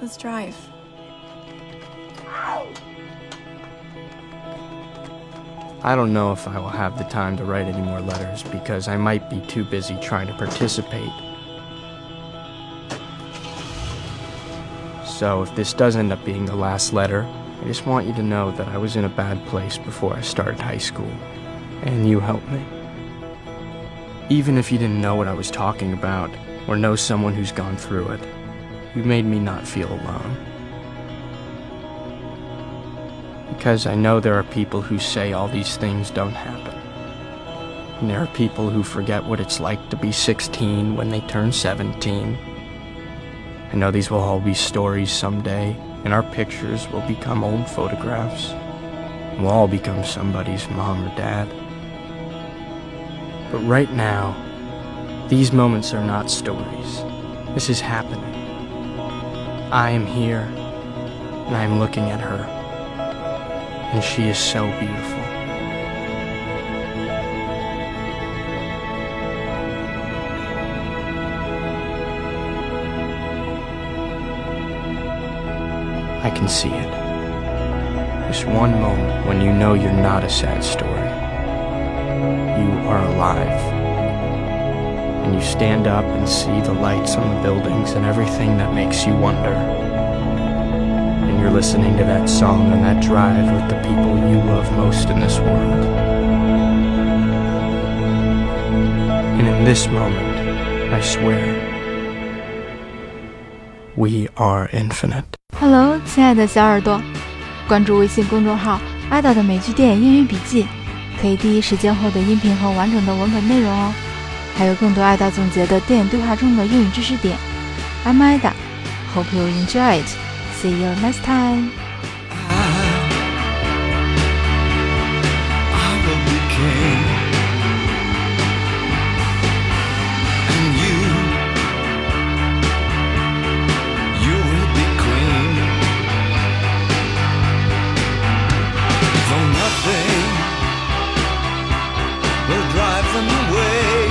Let's drive. I don't know if I will have the time to write any more letters because I might be too busy trying to participate. So, if this does end up being the last letter, I just want you to know that I was in a bad place before I started high school, and you helped me. Even if you didn't know what I was talking about, or know someone who's gone through it, you made me not feel alone. Because I know there are people who say all these things don't happen. And there are people who forget what it's like to be 16 when they turn 17. I know these will all be stories someday, and our pictures will become old photographs. We'll all become somebody's mom or dad. But right now, these moments are not stories. This is happening. I am here, and I am looking at her, and she is so beautiful. I can see it. This one moment when you know you're not a sad story. You are alive And you stand up and see the lights on the buildings and everything that makes you wonder. And you're listening to that song on that drive with the people you love most in this world. And in this moment, I swear, we are infinite. Hello，亲爱的小耳朵，关注微信公众号“爱豆的美剧电影英语笔记”，可以第一时间获得音频和完整的文本内容哦。 还有更多爱达总结的电影对话中的英语知识点。I'm Ida. Hope you enjoy it. See you next time. Will drive them away,